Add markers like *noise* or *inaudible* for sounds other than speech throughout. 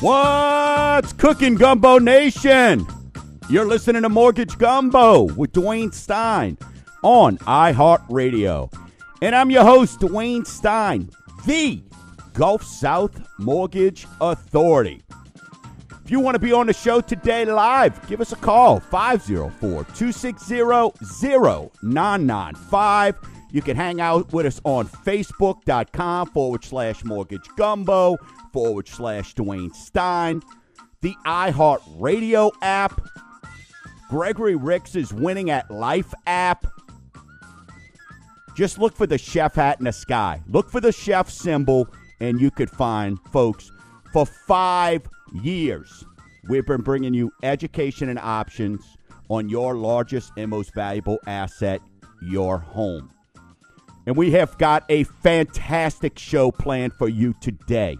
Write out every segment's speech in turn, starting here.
What's cooking, Gumbo Nation? You're listening to Mortgage Gumbo with Dwayne Stein on iHeartRadio. And I'm your host, Dwayne Stein, the Gulf South Mortgage Authority. If you want to be on the show today live, give us a call 504 260 0995. You can hang out with us on Facebook.com forward slash mortgage gumbo forward slash Dwayne Stein. The iHeart Radio app. Gregory Ricks is winning at Life app. Just look for the chef hat in the sky. Look for the chef symbol, and you could find, folks, for five years, we've been bringing you education and options on your largest and most valuable asset, your home. And we have got a fantastic show planned for you today.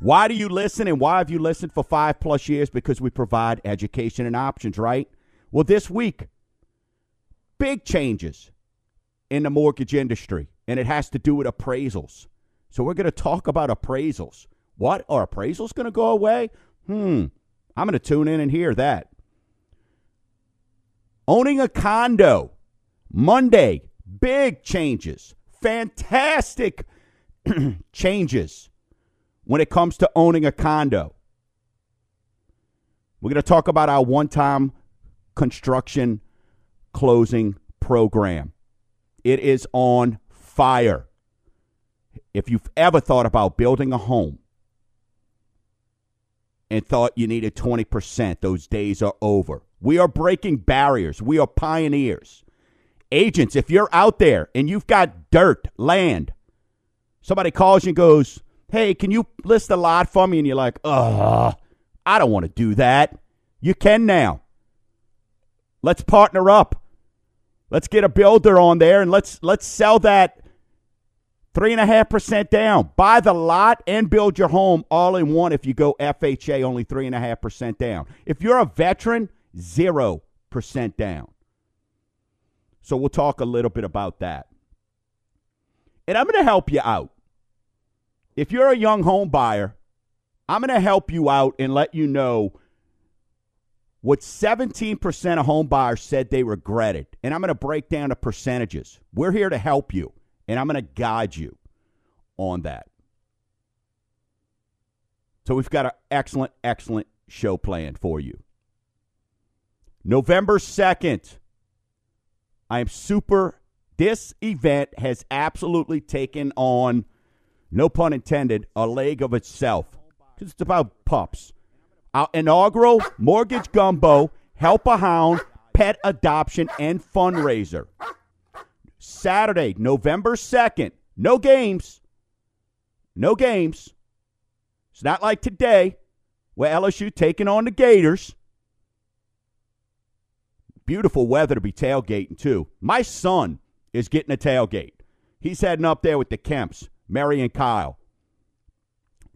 Why do you listen and why have you listened for five plus years? Because we provide education and options, right? Well, this week, big changes in the mortgage industry, and it has to do with appraisals. So we're going to talk about appraisals. What are appraisals going to go away? Hmm. I'm going to tune in and hear that. Owning a condo. Monday, big changes. Fantastic *clears throat* changes when it comes to owning a condo. We're going to talk about our one time construction closing program. It is on fire. If you've ever thought about building a home and thought you needed 20%, those days are over. We are breaking barriers, we are pioneers. Agents, if you're out there and you've got dirt, land, somebody calls you and goes, hey, can you list a lot for me? And you're like, ugh, I don't want to do that. You can now. Let's partner up. Let's get a builder on there and let's let's sell that three and a half percent down. Buy the lot and build your home all in one if you go FHA only three and a half percent down. If you're a veteran, zero percent down. So we'll talk a little bit about that. And I'm going to help you out if you're a young home buyer, I'm going to help you out and let you know what 17% of home buyers said they regretted. And I'm going to break down the percentages. We're here to help you, and I'm going to guide you on that. So we've got an excellent, excellent show planned for you. November 2nd, I am super. This event has absolutely taken on no pun intended, a leg of itself. Because it's about pups. Our inaugural Mortgage Gumbo Help a Hound Pet Adoption and Fundraiser. Saturday, November 2nd. No games. No games. It's not like today where LSU taking on the Gators. Beautiful weather to be tailgating, too. My son is getting a tailgate. He's heading up there with the Kemps. Mary and Kyle.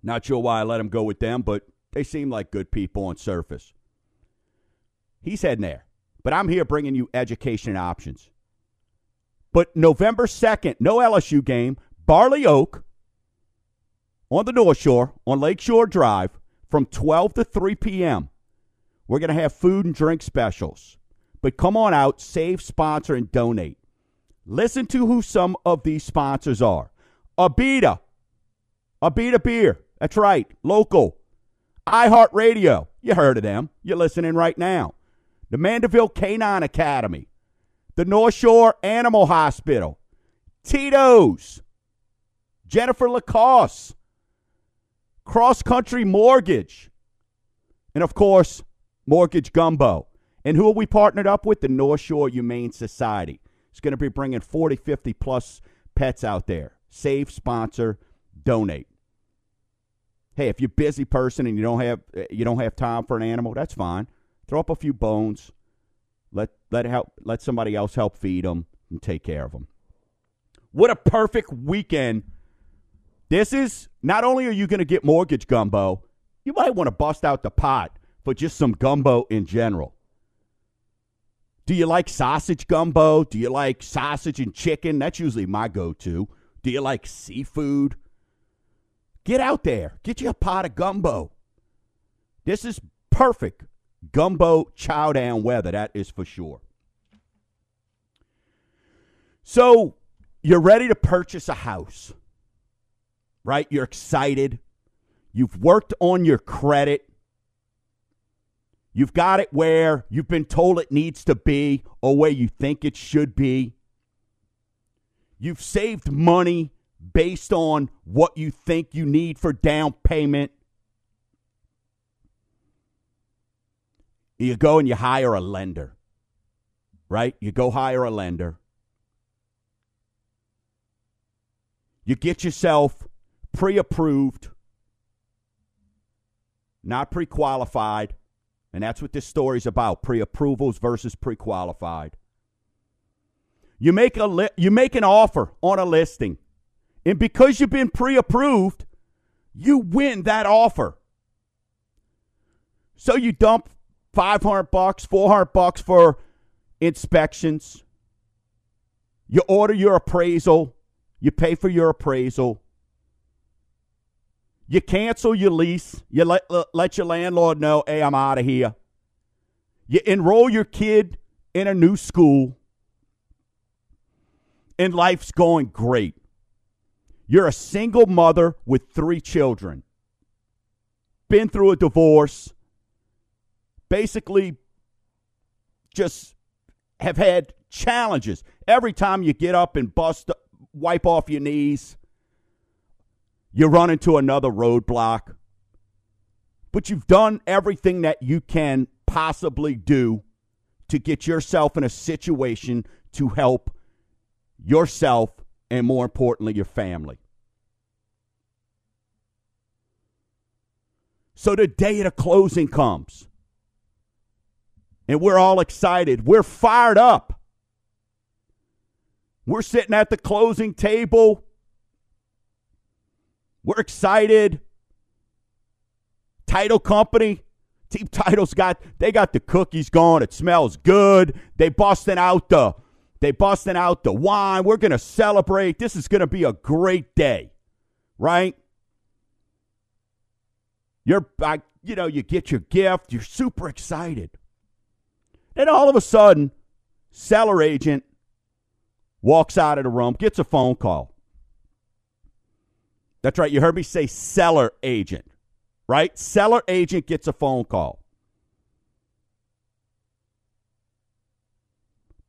Not sure why I let him go with them, but they seem like good people on surface. He's heading there. But I'm here bringing you education options. But November 2nd, no LSU game, Barley Oak on the North Shore, on Lakeshore Drive, from 12 to 3 p.m. We're going to have food and drink specials. But come on out, save, sponsor, and donate. Listen to who some of these sponsors are Abita. Abita Beer. That's right. Local. iHeartRadio. You heard of them. You're listening right now. The Mandeville Canine Academy. The North Shore Animal Hospital. Tito's. Jennifer Lacoste. Cross Country Mortgage. And of course, Mortgage Gumbo. And who are we partnered up with? The North Shore Humane Society. It's going to be bringing 40, 50 plus pets out there save, sponsor, donate. Hey, if you're a busy person and you don't have eh, you don't have time for an animal, that's fine. Throw up a few bones. Let let help let somebody else help feed them and take care of them. What a perfect weekend. This is not only are you going to get mortgage gumbo, you might want to bust out the pot for just some gumbo in general. Do you like sausage gumbo? Do you like sausage and chicken? That's usually my go to. Do you like seafood? Get out there. Get you a pot of gumbo. This is perfect gumbo chow down weather, that is for sure. So, you're ready to purchase a house, right? You're excited. You've worked on your credit. You've got it where you've been told it needs to be or where you think it should be. You've saved money based on what you think you need for down payment. You go and you hire a lender, right? You go hire a lender. You get yourself pre approved, not pre qualified. And that's what this story's about pre approvals versus pre qualified. You make, a li- you make an offer on a listing, and because you've been pre approved, you win that offer. So you dump 500 bucks, 400 bucks for inspections. You order your appraisal. You pay for your appraisal. You cancel your lease. You let, let your landlord know, hey, I'm out of here. You enroll your kid in a new school. And life's going great. You're a single mother with three children. Been through a divorce. Basically, just have had challenges. Every time you get up and bust wipe off your knees. You run into another roadblock. But you've done everything that you can possibly do to get yourself in a situation to help yourself and, more importantly, your family. So the day of the closing comes. And we're all excited. We're fired up. We're sitting at the closing table. We're excited. Title company, Team Title's got they got the cookies going. It smells good. They busting out the they busting out the wine. We're gonna celebrate. This is gonna be a great day, right? You're you know you get your gift. You're super excited. Then all of a sudden, seller agent walks out of the room, gets a phone call. That's right. You heard me say seller agent, right? Seller agent gets a phone call.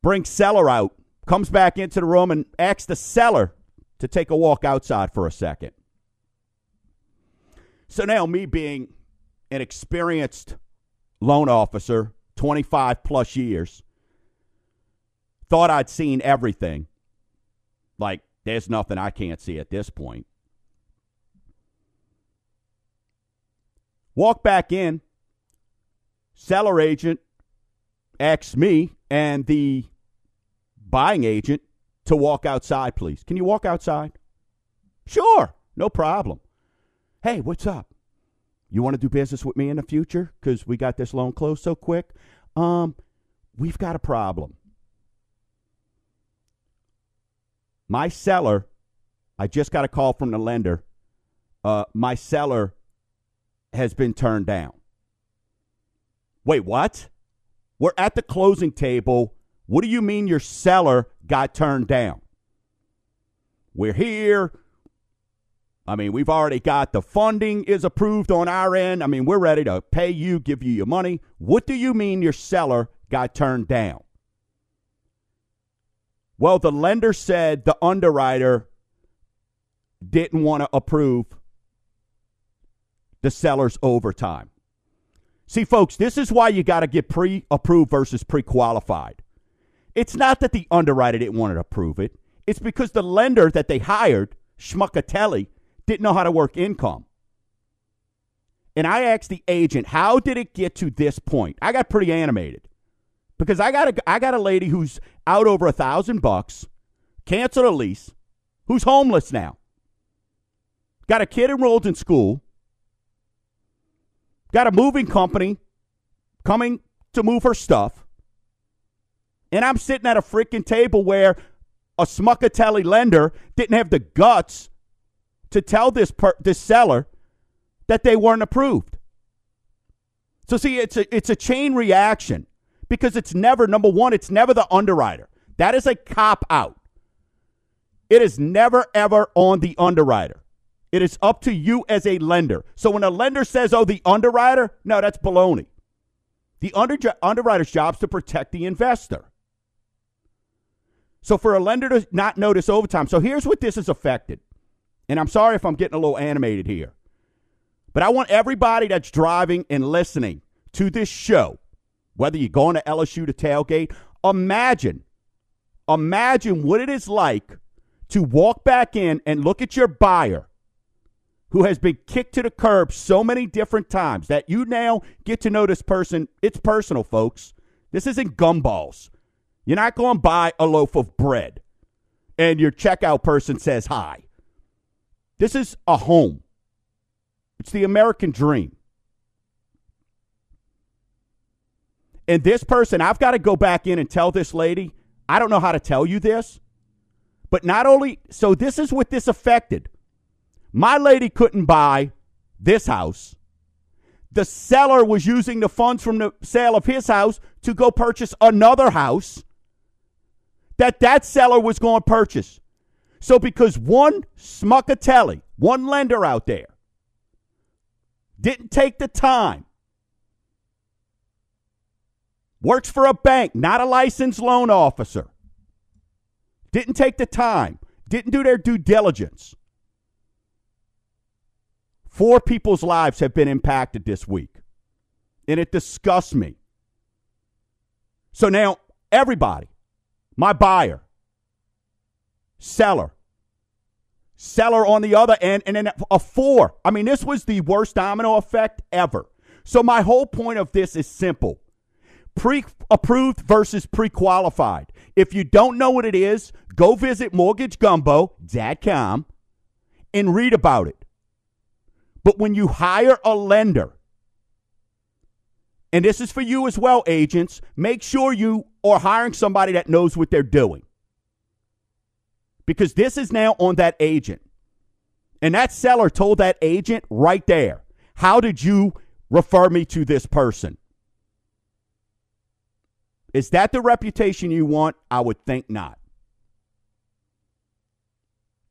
Brings seller out, comes back into the room and asks the seller to take a walk outside for a second. So now, me being an experienced loan officer, 25 plus years, thought I'd seen everything. Like, there's nothing I can't see at this point. Walk back in. Seller agent asks me and the buying agent to walk outside, please. Can you walk outside? Sure, no problem. Hey, what's up? You want to do business with me in the future because we got this loan closed so quick? Um, we've got a problem. My seller, I just got a call from the lender. Uh, my seller has been turned down. Wait, what? We're at the closing table. What do you mean your seller got turned down? We're here. I mean, we've already got the funding is approved on our end. I mean, we're ready to pay you, give you your money. What do you mean your seller got turned down? Well, the lender said the underwriter didn't want to approve the seller's overtime. See, folks, this is why you got to get pre approved versus pre qualified. It's not that the underwriter didn't want to approve it, it's because the lender that they hired, Schmuckatelli, didn't know how to work income. And I asked the agent, how did it get to this point? I got pretty animated because I got a I got a lady who's out over a thousand bucks, canceled a lease, who's homeless now. Got a kid enrolled in school. Got a moving company coming to move her stuff. And I'm sitting at a freaking table where a Smuckatelli lender didn't have the guts to tell this per- this seller that they weren't approved. So see, it's a it's a chain reaction because it's never number one. It's never the underwriter. That is a cop out. It is never ever on the underwriter. It is up to you as a lender. So when a lender says, "Oh, the underwriter," no, that's baloney. The under- underwriter's job is to protect the investor. So for a lender to not notice overtime, so here's what this has affected. And I'm sorry if I'm getting a little animated here. But I want everybody that's driving and listening to this show, whether you're going to LSU to tailgate, imagine, imagine what it is like to walk back in and look at your buyer who has been kicked to the curb so many different times that you now get to know this person. It's personal, folks. This isn't gumballs. You're not going to buy a loaf of bread and your checkout person says hi. This is a home. It's the American dream. And this person, I've got to go back in and tell this lady, I don't know how to tell you this, but not only, so this is what this affected. My lady couldn't buy this house. The seller was using the funds from the sale of his house to go purchase another house that that seller was going to purchase. So because one Smuckatelli, one lender out there, didn't take the time, works for a bank, not a licensed loan officer, didn't take the time, didn't do their due diligence. Four people's lives have been impacted this week. And it disgusts me. So now, everybody, my buyer, seller, seller on the other end, and then a four. I mean, this was the worst domino effect ever. So my whole point of this is simple. Pre-approved versus pre-qualified. If you don't know what it is, go visit mortgagegumbo.com and read about it. But when you hire a lender, and this is for you as well, agents, make sure you are hiring somebody that knows what they're doing. Because this is now on that agent. And that seller told that agent right there, How did you refer me to this person? Is that the reputation you want? I would think not.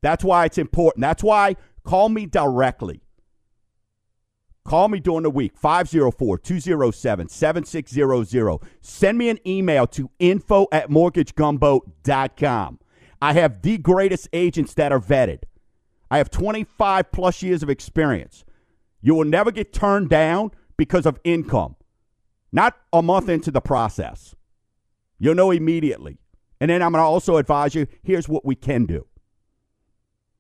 That's why it's important. That's why call me directly. Call me during the week, 504 207 7600. Send me an email to info at mortgagegumbo.com. I have the greatest agents that are vetted. I have 25 plus years of experience. You will never get turned down because of income, not a month into the process. You'll know immediately. And then I'm going to also advise you here's what we can do.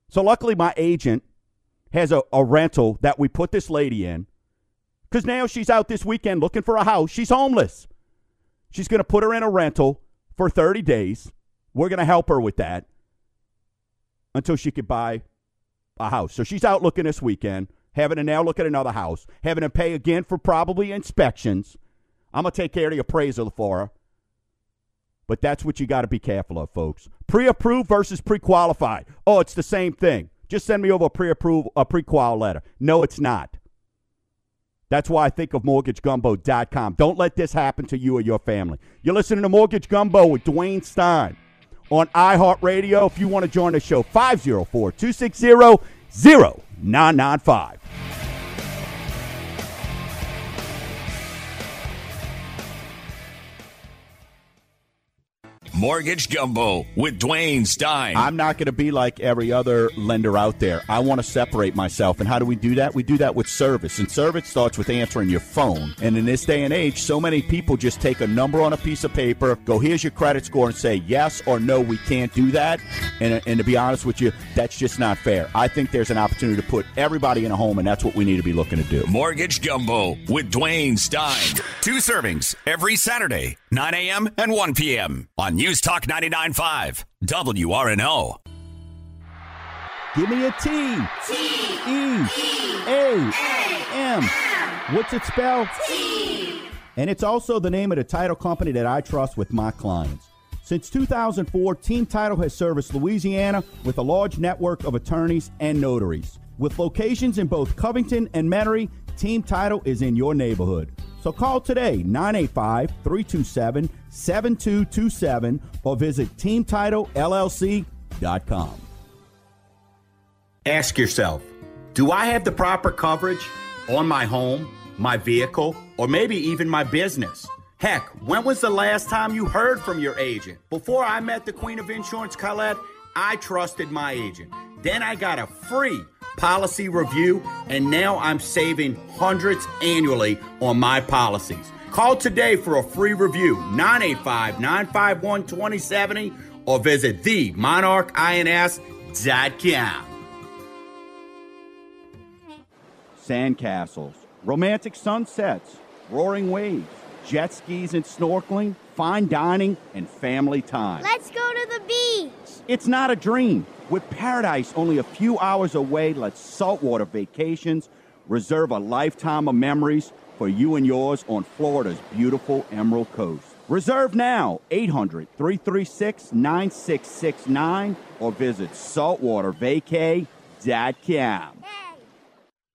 So, luckily, my agent has a, a rental that we put this lady in because now she's out this weekend looking for a house. She's homeless. She's going to put her in a rental for 30 days. We're going to help her with that until she could buy a house. So she's out looking this weekend, having to now look at another house, having to pay again for probably inspections. I'm going to take care of the appraisal for her. But that's what you got to be careful of, folks. Pre approved versus pre qualified. Oh, it's the same thing. Just send me over a pre-approval, a pre-qual letter. No, it's not. That's why I think of mortgagegumbo.com. Don't let this happen to you or your family. You're listening to Mortgage Gumbo with Dwayne Stein on iHeartRadio. If you want to join the show, 504 260 0995. Mortgage Gumbo with Dwayne Stein. I'm not going to be like every other lender out there. I want to separate myself. And how do we do that? We do that with service. And service starts with answering your phone. And in this day and age, so many people just take a number on a piece of paper, go, here's your credit score, and say, yes or no, we can't do that. And, and to be honest with you, that's just not fair. I think there's an opportunity to put everybody in a home, and that's what we need to be looking to do. Mortgage Gumbo with Dwayne Stein. Two servings every Saturday, 9 a.m. and 1 p.m. on News Talk 99.5, WRNO. Give me a T. T. E. A. M. What's it spelled? T. And it's also the name of the title company that I trust with my clients. Since 2004, Team Title has serviced Louisiana with a large network of attorneys and notaries. With locations in both Covington and Metairie, Team Title is in your neighborhood. So call today 985 327 7227 or visit TeamTitleLLC.com. Ask yourself Do I have the proper coverage on my home, my vehicle, or maybe even my business? Heck, when was the last time you heard from your agent? Before I met the Queen of Insurance, Colette, I trusted my agent. Then I got a free policy review, and now I'm saving hundreds annually on my policies. Call today for a free review, 985 951 2070, or visit themonarchins.com. Sandcastles, romantic sunsets, roaring waves jet skis and snorkeling, fine dining, and family time. Let's go to the beach. It's not a dream. With paradise only a few hours away, let's saltwater vacations reserve a lifetime of memories for you and yours on Florida's beautiful Emerald Coast. Reserve now 800 336 9669 or visit saltwatervacay.com.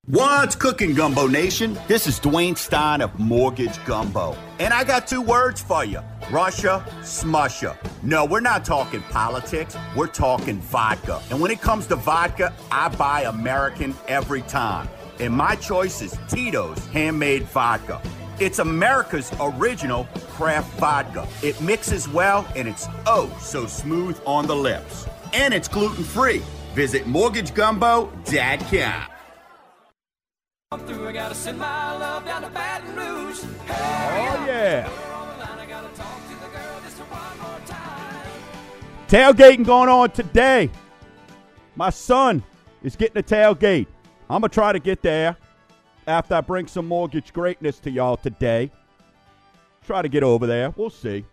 What's cooking, Gumbo Nation? This is Dwayne Stein of Mortgage Gumbo. And I got two words for you Russia, smusha. No, we're not talking politics, we're talking vodka. And when it comes to vodka, I buy American every time. And my choice is Tito's Handmade Vodka. It's America's original craft vodka. It mixes well and it's oh so smooth on the lips. And it's gluten free. Visit mortgagegumbo.com. Oh, yeah. Tailgating going on today. My son is getting a tailgate. I'm going to try to get there after I bring some mortgage greatness to y'all today. Try to get over there. We'll see.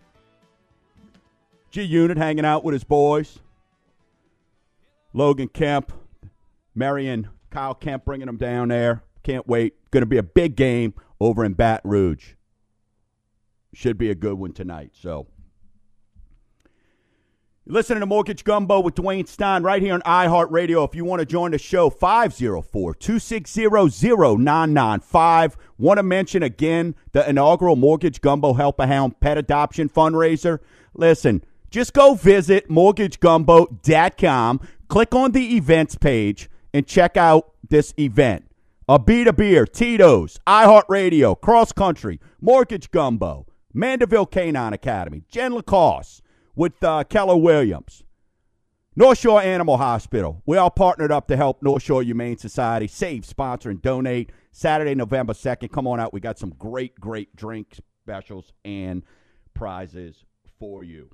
G Unit hanging out with his boys. Logan Kemp, Marion, Kyle Kemp bringing them down there. Can't wait. Going to be a big game over in Baton Rouge. Should be a good one tonight. So, listening to Mortgage Gumbo with Dwayne Stein right here on iHeartRadio. If you want to join the show, 504 260 0995. Want to mention again the inaugural Mortgage Gumbo Help a Hound Pet Adoption Fundraiser. Listen, just go visit mortgagegumbo.com, click on the events page, and check out this event. Abita Beer, Tito's, iHeartRadio, Cross Country, Mortgage Gumbo, Mandeville Canine Academy, Jen Lacoste with uh, Keller Williams, North Shore Animal Hospital. We all partnered up to help North Shore Humane Society save, sponsor, and donate. Saturday, November 2nd. Come on out. We got some great, great drink specials and prizes for you.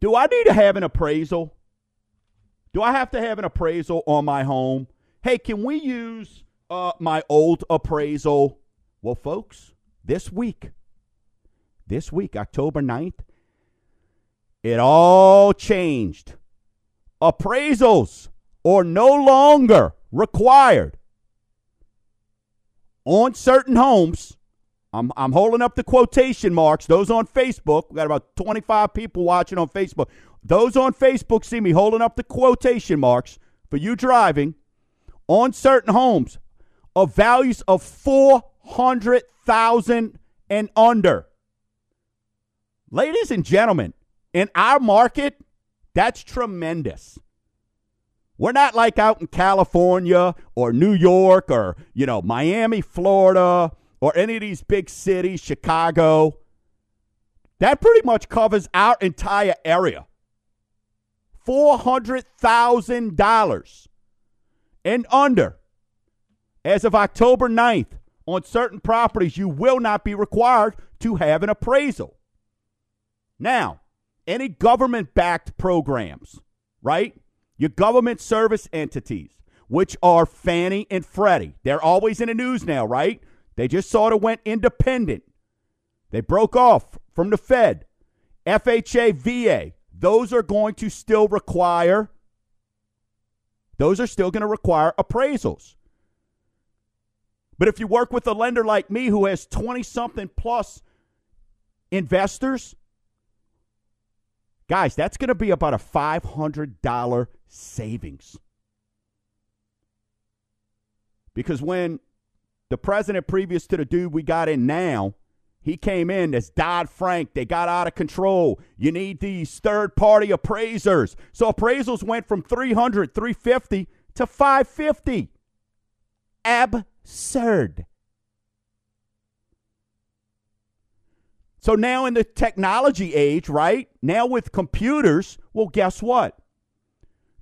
Do I need to have an appraisal? Do I have to have an appraisal on my home? Hey, can we use uh, my old appraisal? Well, folks, this week, this week, October 9th, it all changed. Appraisals are no longer required on certain homes. I'm, I'm holding up the quotation marks. Those on Facebook, we got about 25 people watching on Facebook. Those on Facebook see me holding up the quotation marks for you driving on certain homes of values of 400,000 and under. Ladies and gentlemen, in our market, that's tremendous. We're not like out in California or New York or, you know, Miami, Florida or any of these big cities, Chicago. That pretty much covers our entire area. $400,000 and under. As of October 9th, on certain properties, you will not be required to have an appraisal. Now, any government backed programs, right? Your government service entities, which are Fannie and Freddie, they're always in the news now, right? They just sort of went independent. They broke off from the Fed. FHA, VA, those are going to still require those are still going to require appraisals. But if you work with a lender like me who has 20 something plus investors, guys, that's going to be about a $500 savings. Because when the president previous to the dude we got in now, he came in as Dodd Frank. They got out of control. You need these third party appraisers. So appraisals went from 300, 350 to 550. Absurd. So now in the technology age, right? Now with computers, well, guess what?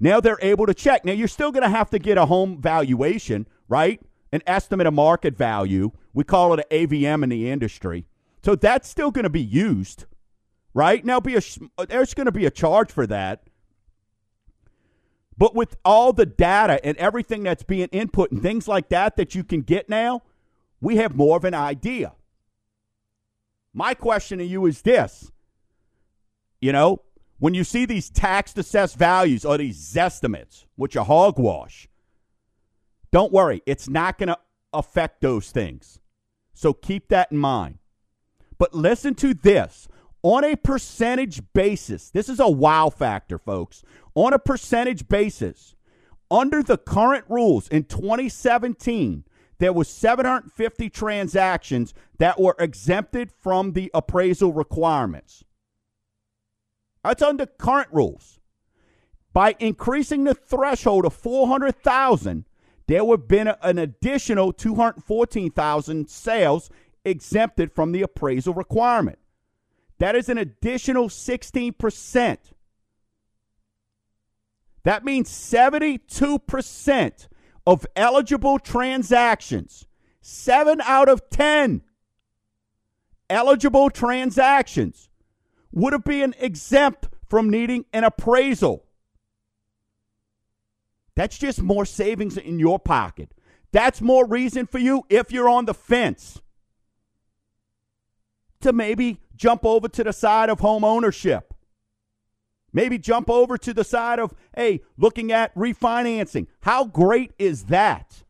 Now they're able to check. Now you're still going to have to get a home valuation, right? An estimate of market value. We call it an AVM in the industry. So that's still going to be used, right? Now be a there's going to be a charge for that. But with all the data and everything that's being input and things like that that you can get now, we have more of an idea. My question to you is this you know, when you see these tax assessed values or these estimates, which are hogwash, don't worry, it's not going to affect those things. So keep that in mind. But listen to this on a percentage basis, this is a wow factor, folks. On a percentage basis, under the current rules in 2017, there was 750 transactions that were exempted from the appraisal requirements. That's under current rules. By increasing the threshold of 400,000, there would have been an additional 214,000 sales exempted from the appraisal requirement. That is an additional 16%. That means 72% of eligible transactions, seven out of 10 eligible transactions would have been exempt from needing an appraisal. That's just more savings in your pocket. That's more reason for you if you're on the fence to maybe jump over to the side of home ownership. Maybe jump over to the side of, hey, looking at refinancing. How great is that?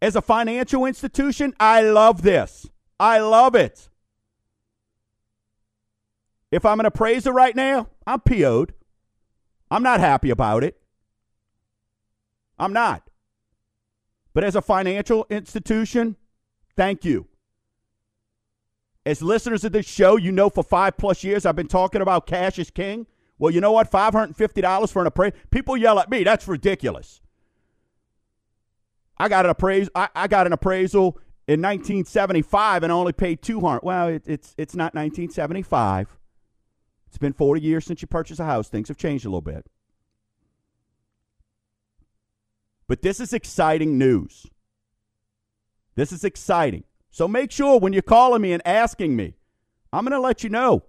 As a financial institution, I love this. I love it. If I'm an appraiser right now, I'm PO'd. I'm not happy about it. I'm not. But as a financial institution, thank you. As listeners of this show, you know for five plus years I've been talking about cash is king. Well, you know what? $550 for an appraisal. People yell at me. That's ridiculous. I got an appraisal. I, I, got an appraisal in 1975 and only paid 200. Well, it, it's it's not 1975. It's been 40 years since you purchased a house. Things have changed a little bit. But this is exciting news. This is exciting. So make sure when you're calling me and asking me, I'm going to let you know.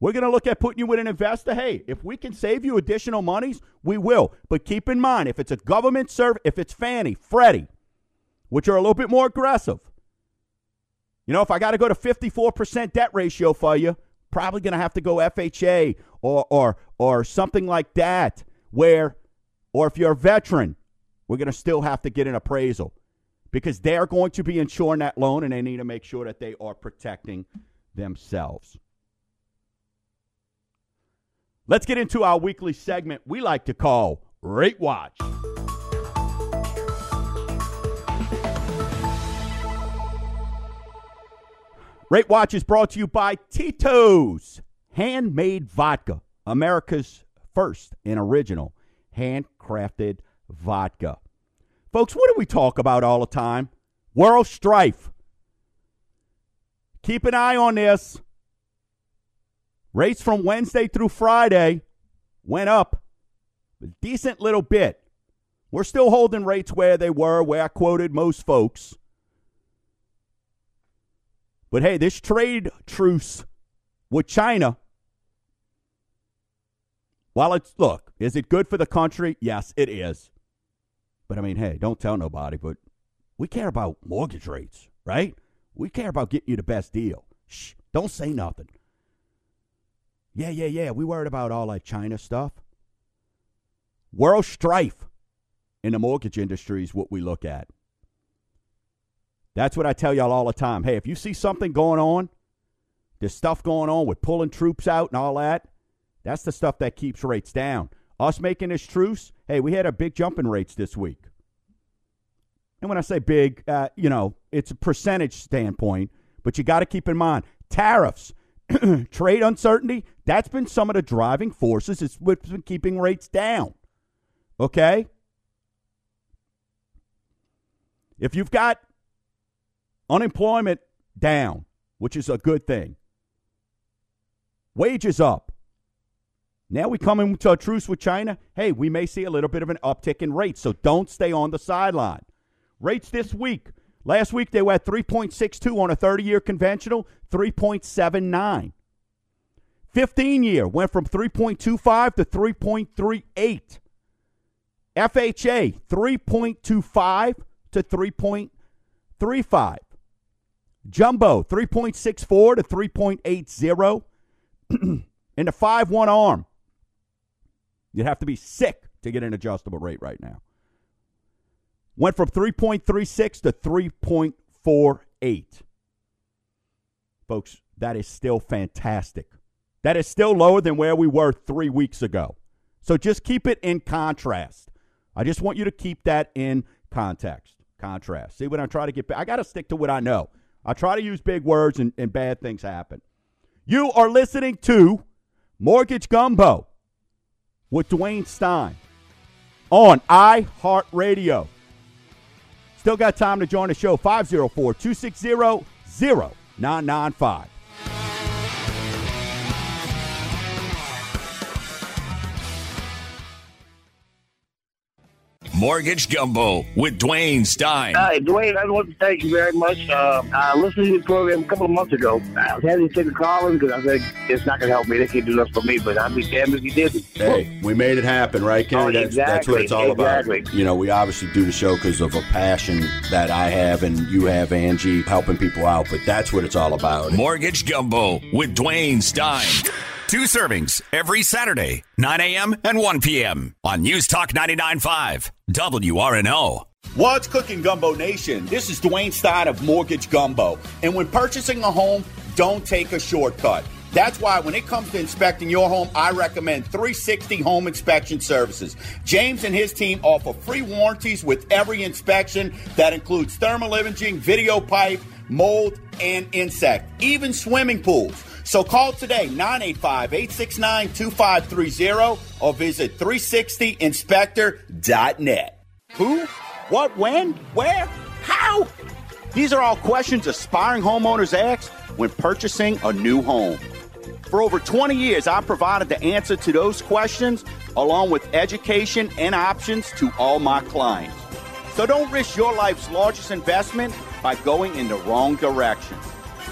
We're going to look at putting you with an investor. Hey, if we can save you additional monies, we will. But keep in mind, if it's a government service, if it's Fannie, Freddie, which are a little bit more aggressive, you know, if I got to go to 54% debt ratio for you, probably going to have to go FHA or, or, or something like that, where, or if you're a veteran, we're going to still have to get an appraisal because they're going to be insuring that loan and they need to make sure that they are protecting themselves. Let's get into our weekly segment we like to call Rate Watch. Rate Watch is brought to you by Tito's Handmade Vodka, America's first and original handcrafted vodka. Folks, what do we talk about all the time? World strife. Keep an eye on this. Rates from Wednesday through Friday went up a decent little bit. We're still holding rates where they were, where I quoted most folks. But hey, this trade truce with China, while it's, look, is it good for the country? Yes, it is. I mean, hey, don't tell nobody, but we care about mortgage rates, right? We care about getting you the best deal. Shh, don't say nothing. Yeah, yeah, yeah. We worried about all that China stuff. World strife in the mortgage industry is what we look at. That's what I tell y'all all the time. Hey, if you see something going on, there's stuff going on with pulling troops out and all that, that's the stuff that keeps rates down. Us making this truce, hey, we had a big jump in rates this week. And when I say big, uh, you know, it's a percentage standpoint, but you got to keep in mind tariffs, *clears throat* trade uncertainty, that's been some of the driving forces. It's what's been keeping rates down. Okay? If you've got unemployment down, which is a good thing, wages up. Now we come into a truce with China. Hey, we may see a little bit of an uptick in rates, so don't stay on the sideline. Rates this week. Last week they were at 3.62 on a 30 year conventional, 3.79. 15 year went from 3.25 to 3.38. FHA 3.25 to 3.35. Jumbo 3.64 to 3.80. and the 5 1 arm. You'd have to be sick to get an adjustable rate right now. Went from 3.36 to 3.48. Folks, that is still fantastic. That is still lower than where we were three weeks ago. So just keep it in contrast. I just want you to keep that in context. Contrast. See what I'm trying to get back? I got to stick to what I know. I try to use big words and, and bad things happen. You are listening to Mortgage Gumbo with Dwayne Stein on iHeartRadio. Still got time to join the show 504 260 0995. Mortgage Gumbo with Dwayne Stein. Hi, Dwayne. I want to thank you very much. Uh, I listened to your program a couple of months ago. I was having to take a call in because I said it's not going to help me. They can't do nothing for me, but I'd be damned if you did. Hey, we made it happen, right, Ken? Oh, that's, that's what it's all exactly, about. You know, we obviously do the show because of a passion that I have and you have, Angie, helping people out, but that's what it's all about. Mortgage Gumbo with Dwayne Stein. Two servings every Saturday, 9 a.m. and 1 p.m. on News Talk 99.5, WRNO. What's cooking, Gumbo Nation? This is Dwayne Stein of Mortgage Gumbo. And when purchasing a home, don't take a shortcut. That's why when it comes to inspecting your home, I recommend 360 Home Inspection Services. James and his team offer free warranties with every inspection that includes thermal imaging, video pipe, mold, and insect, even swimming pools. So call today 985 869 2530 or visit 360inspector.net. Who? What? When? Where? How? These are all questions aspiring homeowners ask when purchasing a new home. For over 20 years, I've provided the answer to those questions along with education and options to all my clients. So don't risk your life's largest investment by going in the wrong direction.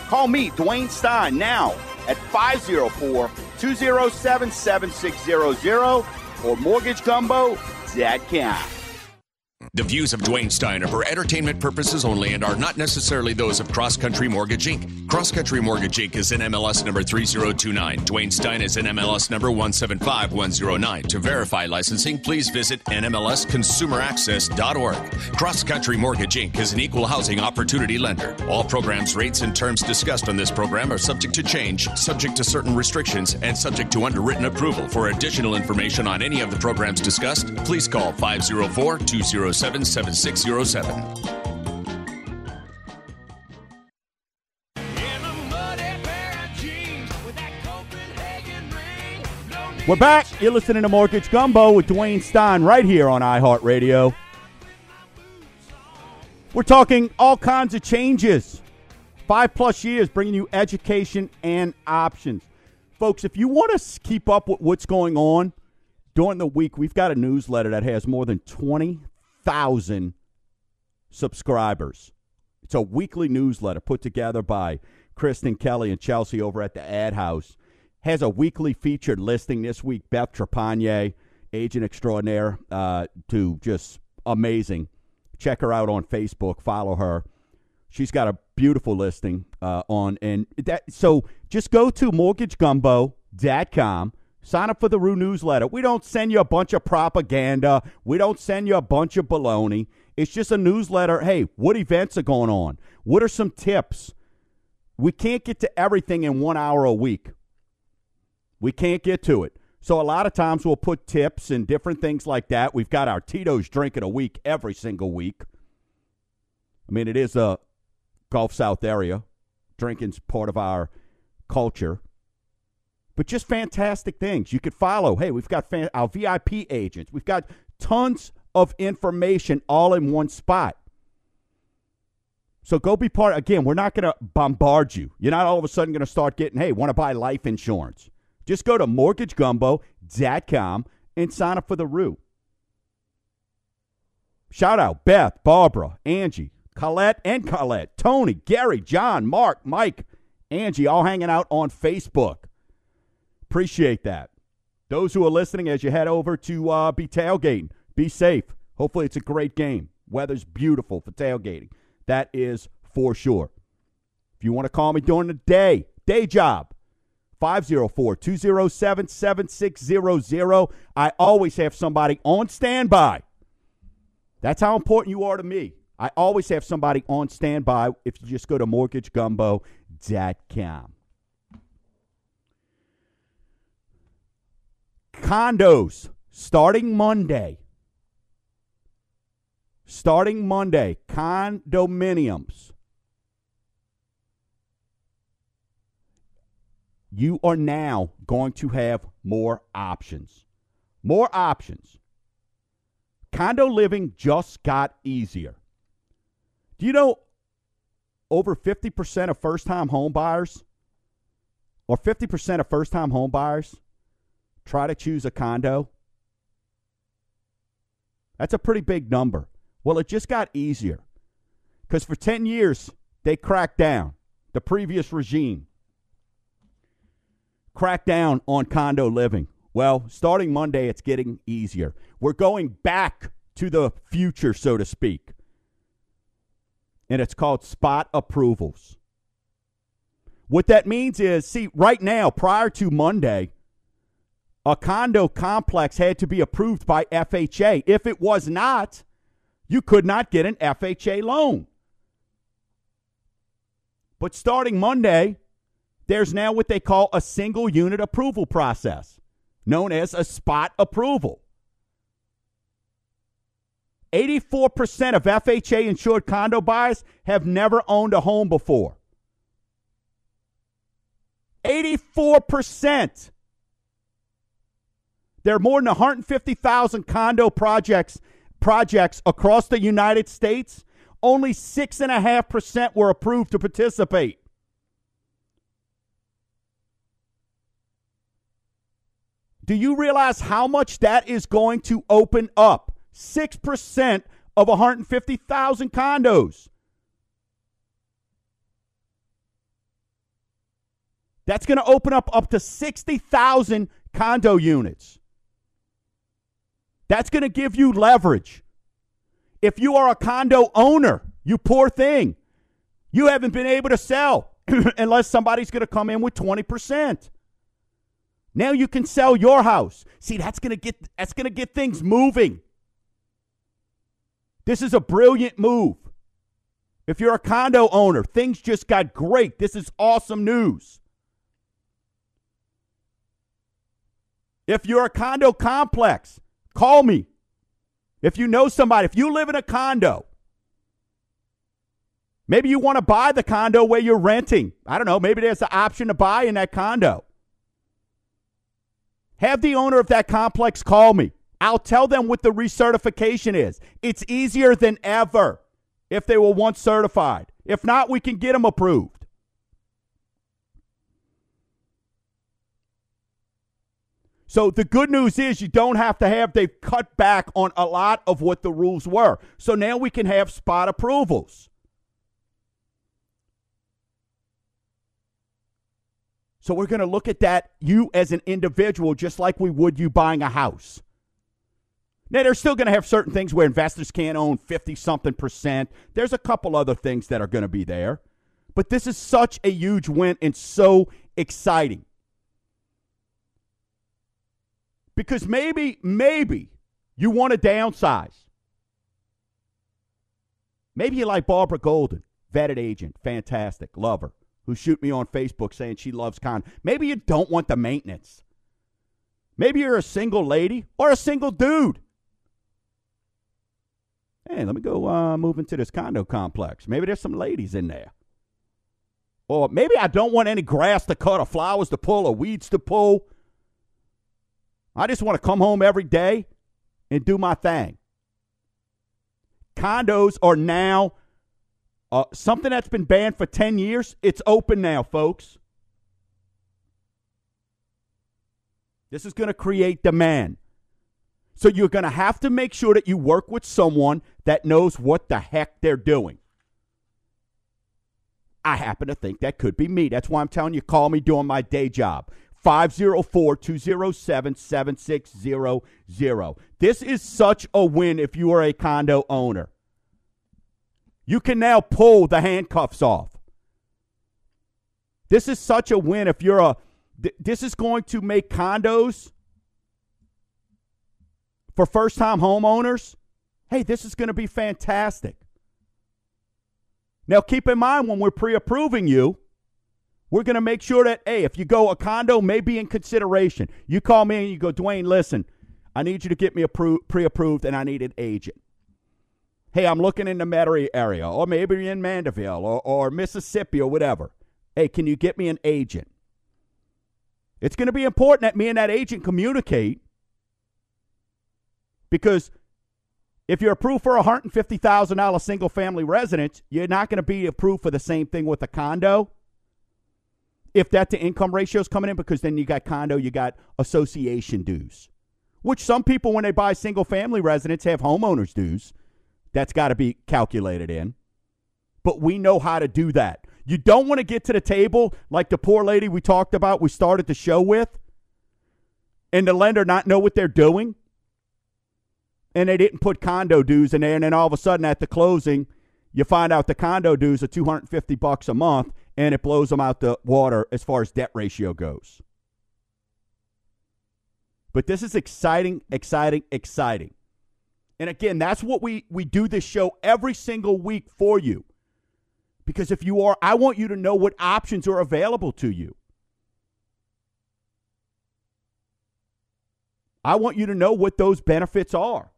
Call me, Dwayne Stein, now at 504 207 7600 or mortgagegumbo.com. The views of Dwayne Stein are for entertainment purposes only and are not necessarily those of Cross Country Mortgage Inc. Cross Country Mortgage Inc. is NMLS number 3029. Dwayne Stein is NMLS number 175109. To verify licensing, please visit NMLSConsumerAccess.org. Cross Country Mortgage Inc. is an equal housing opportunity lender. All programs, rates, and terms discussed on this program are subject to change, subject to certain restrictions, and subject to underwritten approval. For additional information on any of the programs discussed, please call 504 207 7607. We're back. You're listening to Mortgage Gumbo with Dwayne Stein right here on iHeartRadio. We're talking all kinds of changes. Five plus years bringing you education and options. Folks, if you want to keep up with what's going on during the week, we've got a newsletter that has more than 20,000 subscribers. It's a weekly newsletter put together by Kristen Kelly and Chelsea over at the Ad House has a weekly featured listing this week. Beth Trepanier, agent extraordinaire, uh, to just amazing. Check her out on Facebook. Follow her. She's got a beautiful listing uh, on and that. So just go to mortgagegumbo.com. Sign up for the Rue newsletter. We don't send you a bunch of propaganda. We don't send you a bunch of baloney. It's just a newsletter. Hey, what events are going on? What are some tips? We can't get to everything in one hour a week. We can't get to it. So a lot of times we'll put tips and different things like that. We've got our Tito's drinking a week every single week. I mean, it is a Gulf South area. Drinking's part of our culture. But just fantastic things. You could follow. Hey, we've got fan- our VIP agents. We've got tons of information all in one spot. So go be part. Again, we're not going to bombard you. You're not all of a sudden going to start getting, hey, want to buy life insurance. Just go to mortgagegumbo.com and sign up for the Roux. Shout out Beth, Barbara, Angie, Colette and Colette, Tony, Gary, John, Mark, Mike, Angie, all hanging out on Facebook. Appreciate that. Those who are listening, as you head over to uh, be tailgating, be safe. Hopefully, it's a great game. Weather's beautiful for tailgating. That is for sure. If you want to call me during the day, day job, 504 207 7600. I always have somebody on standby. That's how important you are to me. I always have somebody on standby if you just go to mortgagegumbo.com. Condos starting Monday. Starting Monday, condominiums you are now going to have more options. More options. Condo living just got easier. Do you know over 50% of first time home buyers or 50% of first time home buyers try to choose a condo? That's a pretty big number. Well, it just got easier because for 10 years they cracked down, the previous regime crack down on condo living. Well, starting Monday, it's getting easier. We're going back to the future, so to speak. And it's called spot approvals. What that means is, see, right now, prior to Monday, a condo complex had to be approved by FHA. If it was not, you could not get an FHA loan. But starting Monday, there's now what they call a single unit approval process, known as a spot approval. 84% of FHA insured condo buyers have never owned a home before. 84%. There are more than 150,000 condo projects projects across the United States. Only 6.5% were approved to participate. Do you realize how much that is going to open up? 6% of 150,000 condos. That's going to open up up to 60,000 condo units. That's going to give you leverage. If you are a condo owner, you poor thing, you haven't been able to sell *clears throat* unless somebody's going to come in with 20%. Now you can sell your house. See, that's going to get that's going to get things moving. This is a brilliant move. If you're a condo owner, things just got great. This is awesome news. If you're a condo complex, call me. If you know somebody, if you live in a condo, maybe you want to buy the condo where you're renting. I don't know. Maybe there's an option to buy in that condo. Have the owner of that complex call me. I'll tell them what the recertification is. It's easier than ever if they were once certified. If not, we can get them approved. So the good news is you don't have to have, they've cut back on a lot of what the rules were. So now we can have spot approvals. So we're going to look at that, you as an individual, just like we would you buying a house. Now, they're still going to have certain things where investors can't own 50 something percent. There's a couple other things that are going to be there. But this is such a huge win and so exciting. Because maybe, maybe you want to downsize. Maybe you like Barbara Golden, vetted agent, fantastic, love her, who shoot me on Facebook saying she loves con. Maybe you don't want the maintenance. Maybe you're a single lady or a single dude. Hey, let me go uh, move into this condo complex. Maybe there's some ladies in there. Or maybe I don't want any grass to cut or flowers to pull or weeds to pull. I just want to come home every day and do my thing. Condos are now uh, something that's been banned for 10 years. It's open now, folks. This is going to create demand. So you're going to have to make sure that you work with someone that knows what the heck they're doing. I happen to think that could be me. That's why I'm telling you, call me doing my day job. 504 207 7600. This is such a win if you are a condo owner. You can now pull the handcuffs off. This is such a win if you're a. This is going to make condos for first time homeowners. Hey, this is going to be fantastic. Now, keep in mind when we're pre approving you, we're going to make sure that, hey, if you go, a condo may be in consideration. You call me and you go, Dwayne, listen, I need you to get me pre approved and I need an agent. Hey, I'm looking in the Metairie area, or maybe in Mandeville or, or Mississippi or whatever. Hey, can you get me an agent? It's going to be important that me and that agent communicate because if you're approved for a $150,000 single family residence, you're not going to be approved for the same thing with a condo. If that to income ratio is coming in, because then you got condo, you got association dues, which some people, when they buy single family residence, have homeowners dues. That's got to be calculated in. But we know how to do that. You don't want to get to the table like the poor lady we talked about, we started the show with, and the lender not know what they're doing and they didn't put condo dues in there. And then all of a sudden at the closing, you find out the condo dues are 250 bucks a month and it blows them out the water as far as debt ratio goes. But this is exciting, exciting, exciting. And again, that's what we, we do this show every single week for you. Because if you are, I want you to know what options are available to you. I want you to know what those benefits are.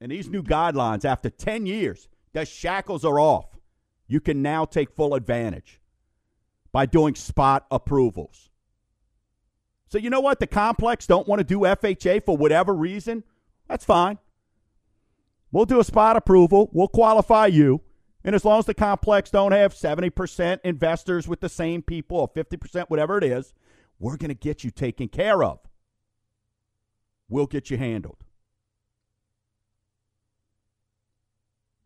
And these new guidelines, after 10 years, the shackles are off. You can now take full advantage by doing spot approvals. So, you know what? The complex don't want to do FHA for whatever reason. That's fine. We'll do a spot approval. We'll qualify you. And as long as the complex don't have 70% investors with the same people or 50%, whatever it is, we're going to get you taken care of. We'll get you handled.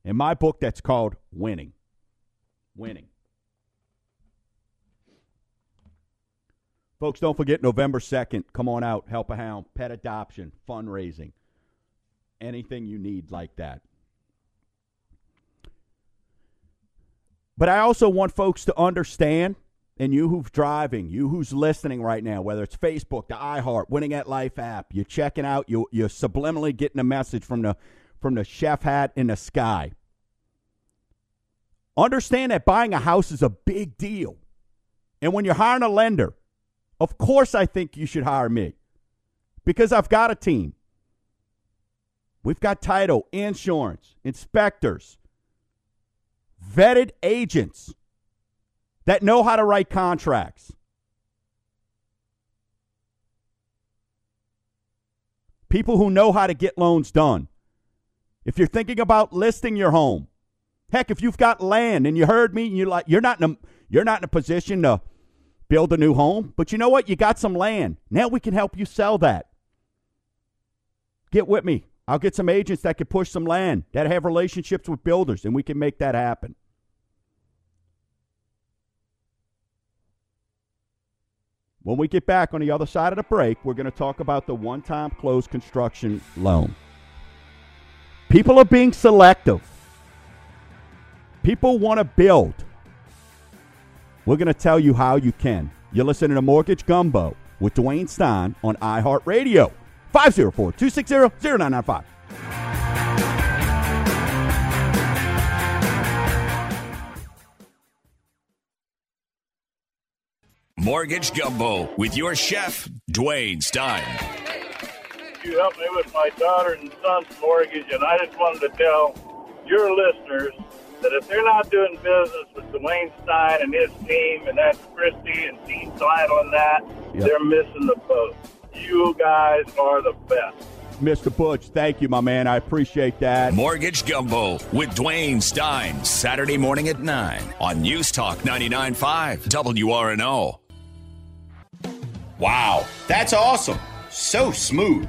In my book, that's called Winning. Winning. Folks, don't forget November 2nd. Come on out, help a hound, pet adoption, fundraising, anything you need like that. But I also want folks to understand, and you who's driving, you who's listening right now, whether it's Facebook, the iHeart, Winning at Life app, you're checking out, you, you're subliminally getting a message from the from the chef hat in the sky. Understand that buying a house is a big deal. And when you're hiring a lender, of course I think you should hire me because I've got a team. We've got title, insurance, inspectors, vetted agents that know how to write contracts. People who know how to get loans done. If you're thinking about listing your home, heck, if you've got land and you heard me, and you're like you're not in a you're not in a position to build a new home, but you know what? You got some land. Now we can help you sell that. Get with me. I'll get some agents that can push some land that have relationships with builders, and we can make that happen. When we get back on the other side of the break, we're going to talk about the one time closed construction loan. People are being selective. People want to build. We're going to tell you how you can. You're listening to Mortgage Gumbo with Dwayne Stein on iHeartRadio. 504 260 0995. Mortgage Gumbo with your chef, Dwayne Stein. You helped me with my daughter and son's mortgage, and I just wanted to tell your listeners that if they're not doing business with Dwayne Stein and his team, and that's Christy and Dean Seidel and that, Yep. they're missing the boat. You guys are the best. Mr. Butch, thank you, my man. I appreciate that. Mortgage Gumbo with Dwayne Stein, Saturday morning at 9 on News Talk 99.5 WRNO. Wow, that's awesome. So smooth.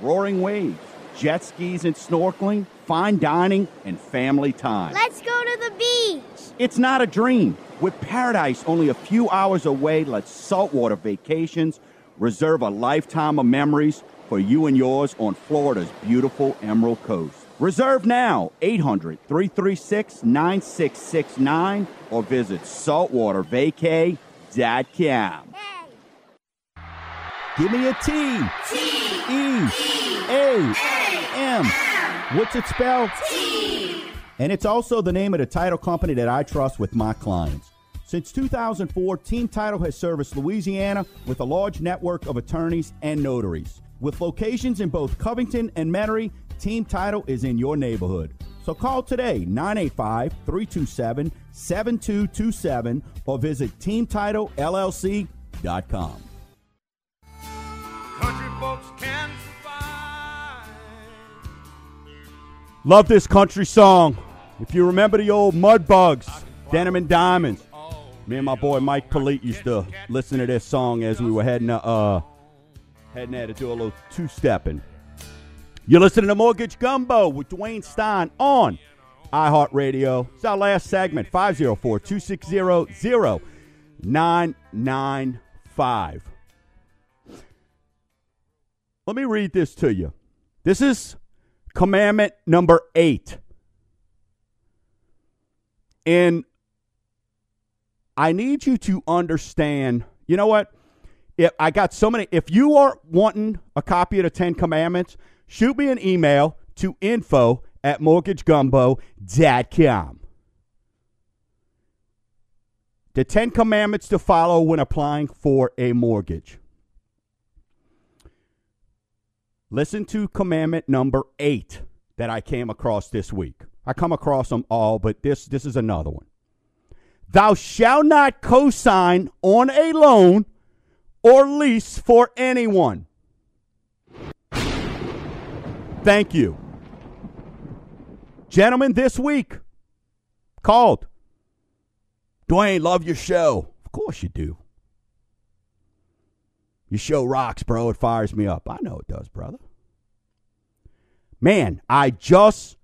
roaring waves, jet skis and snorkeling, fine dining, and family time. Let's go to the beach. It's not a dream. With paradise only a few hours away, let saltwater vacations reserve a lifetime of memories for you and yours on Florida's beautiful Emerald Coast. Reserve now 800 336 9669 or visit saltwatervacay.com. Give me a T. T. E. A. M. What's it spelled? T. And it's also the name of the title company that I trust with my clients. Since 2004, Team Title has serviced Louisiana with a large network of attorneys and notaries. With locations in both Covington and Metairie, Team Title is in your neighborhood. So call today 985 327 7227 or visit TeamTitleLLC.com. Country folks Love this country song. If you remember the old Mudbugs, Denim and Diamonds, me and my boy Mike Polite used to listen to this song as we were heading to, uh, heading there to do a little two stepping. You're listening to Mortgage Gumbo with Dwayne Stein on iHeartRadio. It's our last segment 504 260 0995. Let me read this to you. This is commandment number eight. And I need you to understand, you know what? If I got so many if you are wanting a copy of the Ten Commandments, shoot me an email to info at mortgagegumbo.com. The Ten Commandments to follow when applying for a mortgage. Listen to commandment number eight that I came across this week. I come across them all, but this this is another one. Thou shalt not cosign on a loan or lease for anyone. Thank you. Gentlemen, this week called. Dwayne, love your show. Of course you do. Your show rocks, bro. It fires me up. I know it does, brother. Man, I just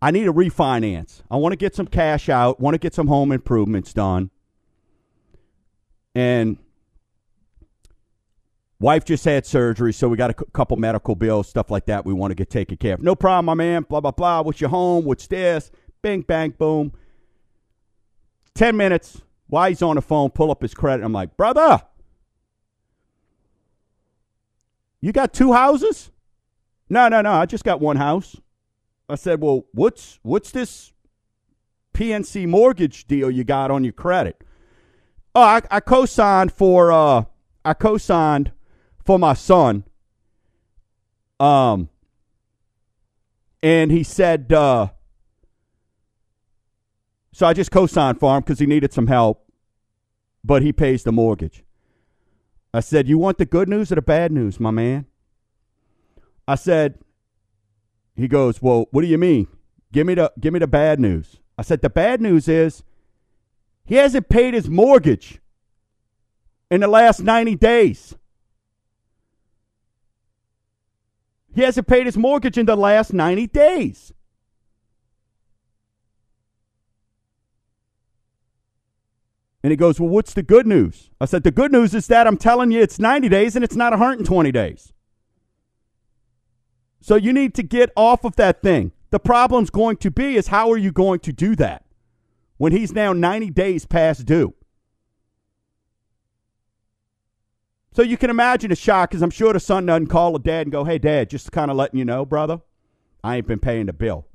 I need a refinance. I want to get some cash out, want to get some home improvements done. And wife just had surgery, so we got a couple medical bills, stuff like that we want to get taken care of. No problem, my man. Blah blah blah. What's your home? What's this? Bing bang boom. 10 minutes while he's on the phone, pull up his credit. I'm like, brother, you got two houses? No, no, no. I just got one house. I said, well, what's what's this PNC mortgage deal you got on your credit? Oh, I, I co-signed for uh, I co-signed for my son. Um, and he said, uh, so I just co-signed for him because he needed some help, but he pays the mortgage. I said, you want the good news or the bad news, my man? I said, he goes, well, what do you mean? Give me the give me the bad news. I said, the bad news is he hasn't paid his mortgage in the last 90 days. He hasn't paid his mortgage in the last 90 days. And he goes, Well, what's the good news? I said, The good news is that I'm telling you it's 90 days and it's not 120 days. So you need to get off of that thing. The problem's going to be is how are you going to do that when he's now 90 days past due? So you can imagine a shock because I'm sure the son doesn't call the dad and go, Hey, dad, just kind of letting you know, brother, I ain't been paying the bill.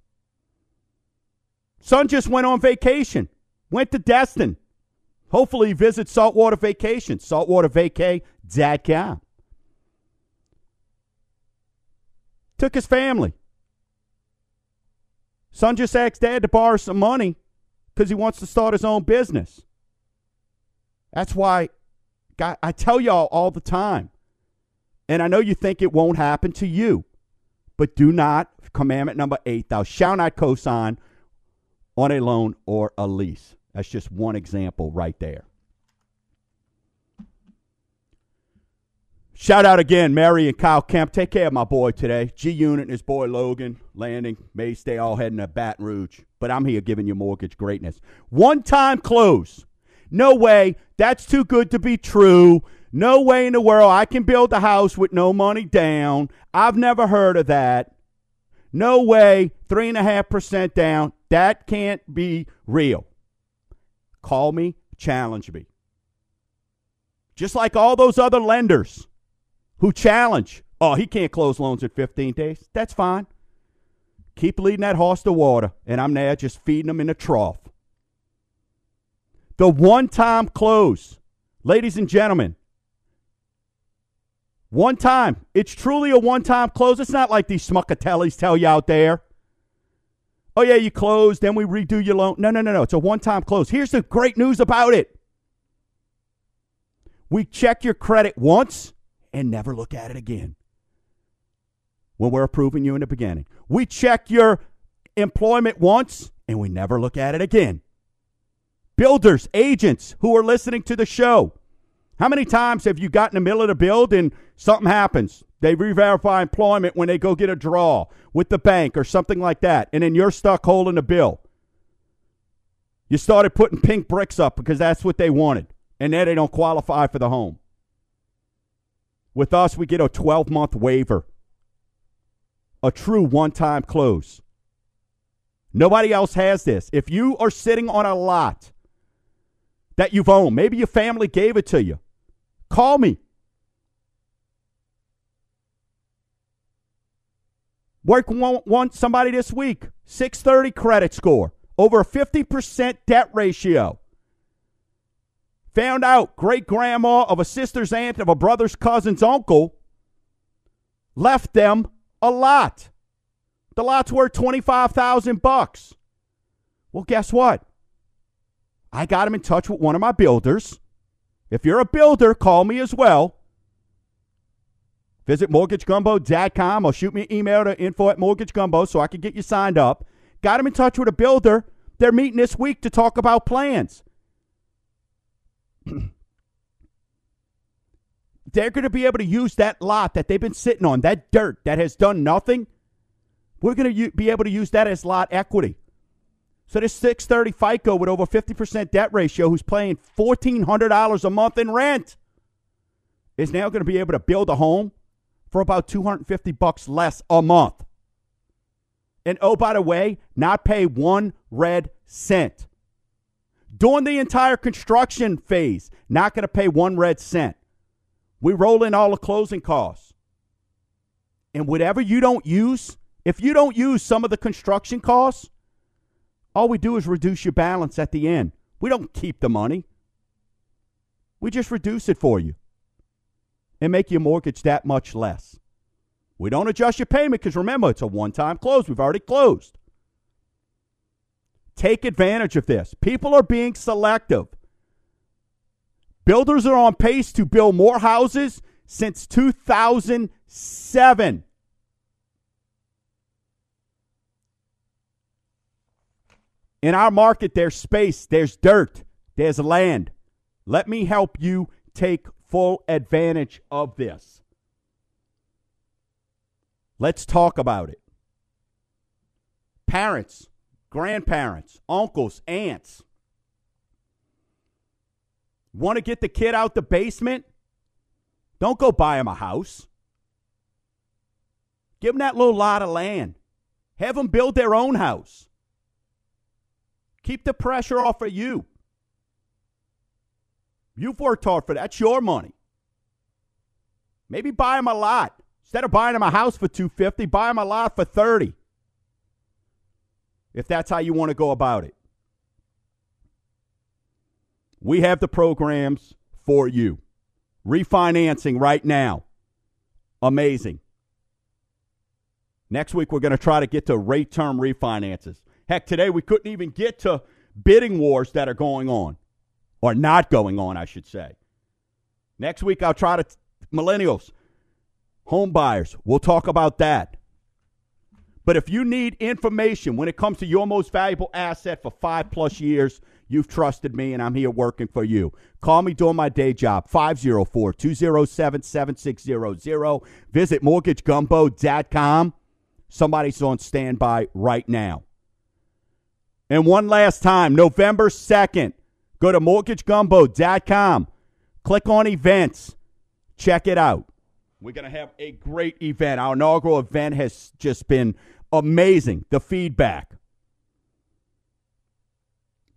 Son just went on vacation, went to Destin. Hopefully, visit Saltwater Vacation, saltwatervacay.com. Took his family. Son just asked dad to borrow some money because he wants to start his own business. That's why God, I tell y'all all the time, and I know you think it won't happen to you, but do not, commandment number eight, thou shalt not cosign on a loan or a lease. That's just one example right there. Shout out again, Mary and Kyle Kemp. Take care of my boy today. G Unit and his boy Logan, Landing, May stay all heading to Baton Rouge. But I'm here giving you mortgage greatness. One time close. No way. That's too good to be true. No way in the world I can build a house with no money down. I've never heard of that. No way. Three and a half percent down. That can't be real. Call me, challenge me. Just like all those other lenders who challenge, oh, he can't close loans in 15 days. That's fine. Keep leading that horse to water, and I'm there just feeding them in the trough. The one time close, ladies and gentlemen, one time. It's truly a one time close. It's not like these smuckatellis tell you out there. Oh, yeah, you close, then we redo your loan. No, no, no, no. It's a one time close. Here's the great news about it we check your credit once and never look at it again when we're approving you in the beginning. We check your employment once and we never look at it again. Builders, agents who are listening to the show, how many times have you got in the middle of the build and something happens? They re-verify employment when they go get a draw with the bank or something like that, and then you're stuck holding the bill. You started putting pink bricks up because that's what they wanted, and now they don't qualify for the home. With us, we get a 12 month waiver, a true one time close. Nobody else has this. If you are sitting on a lot that you've owned, maybe your family gave it to you, call me. Work want, want somebody this week. 630 credit score. Over a 50% debt ratio. Found out great grandma of a sister's aunt of a brother's cousin's uncle left them a lot. The lot's worth 25,000 bucks. Well, guess what? I got him in touch with one of my builders. If you're a builder, call me as well. Visit mortgagegumbo.com or shoot me an email to info at mortgagegumbo so I can get you signed up. Got him in touch with a builder. They're meeting this week to talk about plans. *clears throat* They're going to be able to use that lot that they've been sitting on, that dirt that has done nothing. We're going to u- be able to use that as lot equity. So this 630 FICO with over 50% debt ratio who's paying $1,400 a month in rent is now going to be able to build a home for about 250 bucks less a month. And oh, by the way, not pay one red cent. During the entire construction phase, not going to pay one red cent. We roll in all the closing costs. And whatever you don't use, if you don't use some of the construction costs, all we do is reduce your balance at the end. We don't keep the money. We just reduce it for you and make your mortgage that much less. We don't adjust your payment because remember, it's a one time close. We've already closed. Take advantage of this. People are being selective. Builders are on pace to build more houses since 2007. In our market, there's space, there's dirt, there's land. Let me help you take full advantage of this. Let's talk about it. Parents, grandparents, uncles, aunts. Want to get the kid out the basement? Don't go buy him a house. Give him that little lot of land. Have them build their own house. Keep the pressure off of you. You've worked hard for that. That's your money. Maybe buy him a lot. Instead of buying him a house for 250, buy him a lot for 30. If that's how you want to go about it. We have the programs for you. Refinancing right now. Amazing. Next week, we're going to try to get to rate term refinances. Heck, today we couldn't even get to bidding wars that are going on, or not going on, I should say. Next week, I'll try to, millennials, home buyers, we'll talk about that. But if you need information when it comes to your most valuable asset for five plus years, you've trusted me and I'm here working for you. Call me during my day job, 504 207 7600. Visit mortgagegumbo.com. Somebody's on standby right now. And one last time, November 2nd, go to mortgagegumbo.com. Click on events. Check it out. We're going to have a great event. Our inaugural event has just been amazing. The feedback.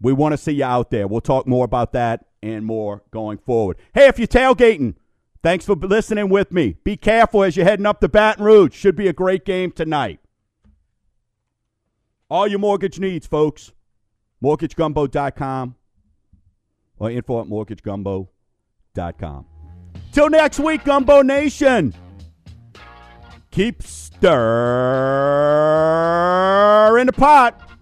We want to see you out there. We'll talk more about that and more going forward. Hey, if you're tailgating, thanks for listening with me. Be careful as you're heading up to Baton Rouge. Should be a great game tonight. All your mortgage needs, folks. MortgageGumbo.com or info at mortgagegumbo.com. Till next week, Gumbo Nation. Keep stirring the pot.